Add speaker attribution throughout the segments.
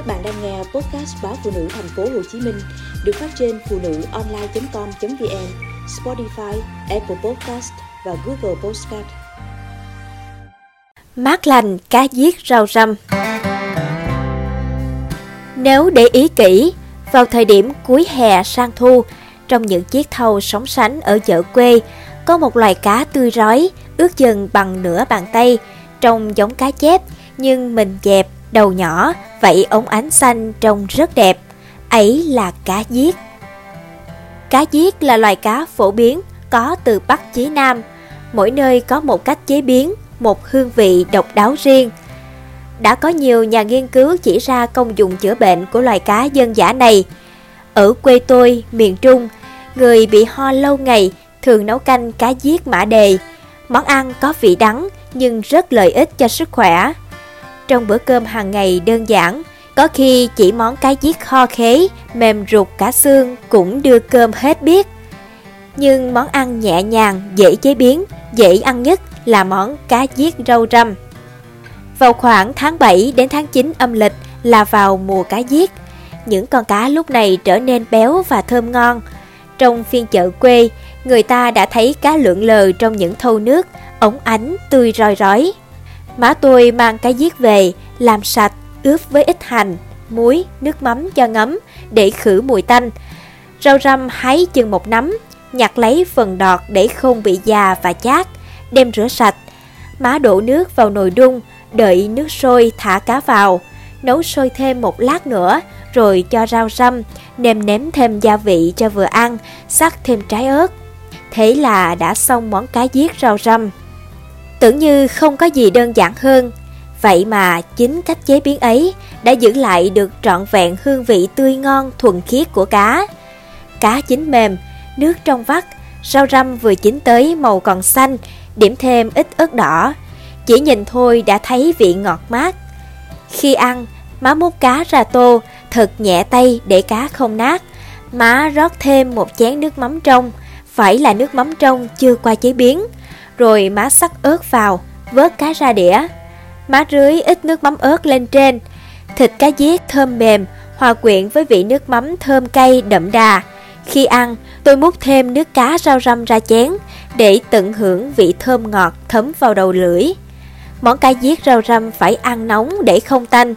Speaker 1: Các bạn đang nghe podcast báo phụ nữ thành phố Hồ Chí Minh được phát trên phụ nữ online.com.vn, Spotify, Apple Podcast và Google Podcast.
Speaker 2: Mát lành cá giết rau răm Nếu để ý kỹ, vào thời điểm cuối hè sang thu, trong những chiếc thau sóng sánh ở chợ quê, có một loài cá tươi rói, ước chừng bằng nửa bàn tay, trông giống cá chép, nhưng mình dẹp, đầu nhỏ, vậy ống ánh xanh trông rất đẹp. Ấy là cá giết. Cá giết là loài cá phổ biến, có từ Bắc chí Nam. Mỗi nơi có một cách chế biến, một hương vị độc đáo riêng. Đã có nhiều nhà nghiên cứu chỉ ra công dụng chữa bệnh của loài cá dân dã này. Ở quê tôi, miền Trung, người bị ho lâu ngày thường nấu canh cá giết mã đề. Món ăn có vị đắng nhưng rất lợi ích cho sức khỏe. Trong bữa cơm hàng ngày đơn giản, có khi chỉ món cá giết kho khế, mềm ruột cả xương cũng đưa cơm hết biết. Nhưng món ăn nhẹ nhàng, dễ chế biến, dễ ăn nhất là món cá giết rau răm. Vào khoảng tháng 7 đến tháng 9 âm lịch là vào mùa cá giết. Những con cá lúc này trở nên béo và thơm ngon. Trong phiên chợ quê, người ta đã thấy cá lượn lờ trong những thau nước, ống ánh, tươi roi rói. Má tôi mang cá giết về, làm sạch, ướp với ít hành, muối, nước mắm cho ngấm để khử mùi tanh. Rau răm hái chừng một nắm, nhặt lấy phần đọt để không bị già và chát, đem rửa sạch. Má đổ nước vào nồi đun, đợi nước sôi thả cá vào, nấu sôi thêm một lát nữa, rồi cho rau răm, nêm nếm thêm gia vị cho vừa ăn, sắc thêm trái ớt. Thế là đã xong món cá giết rau răm. Tưởng như không có gì đơn giản hơn, vậy mà chính cách chế biến ấy đã giữ lại được trọn vẹn hương vị tươi ngon thuần khiết của cá. Cá chín mềm, nước trong vắt, rau răm vừa chín tới màu còn xanh, điểm thêm ít ớt đỏ. Chỉ nhìn thôi đã thấy vị ngọt mát. Khi ăn, má múc cá ra tô, thật nhẹ tay để cá không nát. Má rót thêm một chén nước mắm trong, phải là nước mắm trong chưa qua chế biến. Rồi má sắc ớt vào, vớt cá ra đĩa. Má rưới ít nước mắm ớt lên trên. Thịt cá giết thơm mềm, hòa quyện với vị nước mắm thơm cay đậm đà. Khi ăn, tôi múc thêm nước cá rau răm ra chén để tận hưởng vị thơm ngọt thấm vào đầu lưỡi. Món cá giết rau răm phải ăn nóng để không tanh.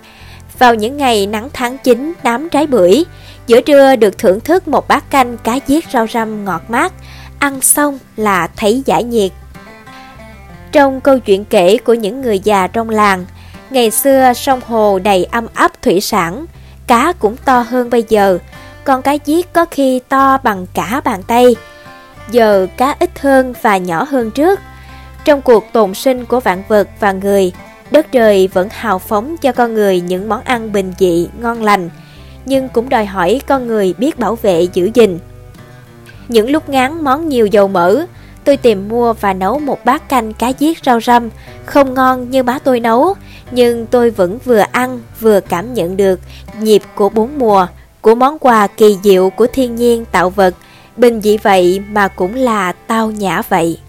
Speaker 2: Vào những ngày nắng tháng 9 đám trái bưởi, giữa trưa được thưởng thức một bát canh cá giết rau răm ngọt mát, ăn xong là thấy giải nhiệt. Trong câu chuyện kể của những người già trong làng, ngày xưa sông hồ đầy âm ấp thủy sản, cá cũng to hơn bây giờ, còn cá giết có khi to bằng cả bàn tay. Giờ cá ít hơn và nhỏ hơn trước. Trong cuộc tồn sinh của vạn vật và người, đất trời vẫn hào phóng cho con người những món ăn bình dị, ngon lành, nhưng cũng đòi hỏi con người biết bảo vệ giữ gìn. Những lúc ngán món nhiều dầu mỡ, tôi tìm mua và nấu một bát canh cá giết rau răm, không ngon như má tôi nấu, nhưng tôi vẫn vừa ăn vừa cảm nhận được nhịp của bốn mùa, của món quà kỳ diệu của thiên nhiên tạo vật, bình dị vậy mà cũng là tao nhã vậy.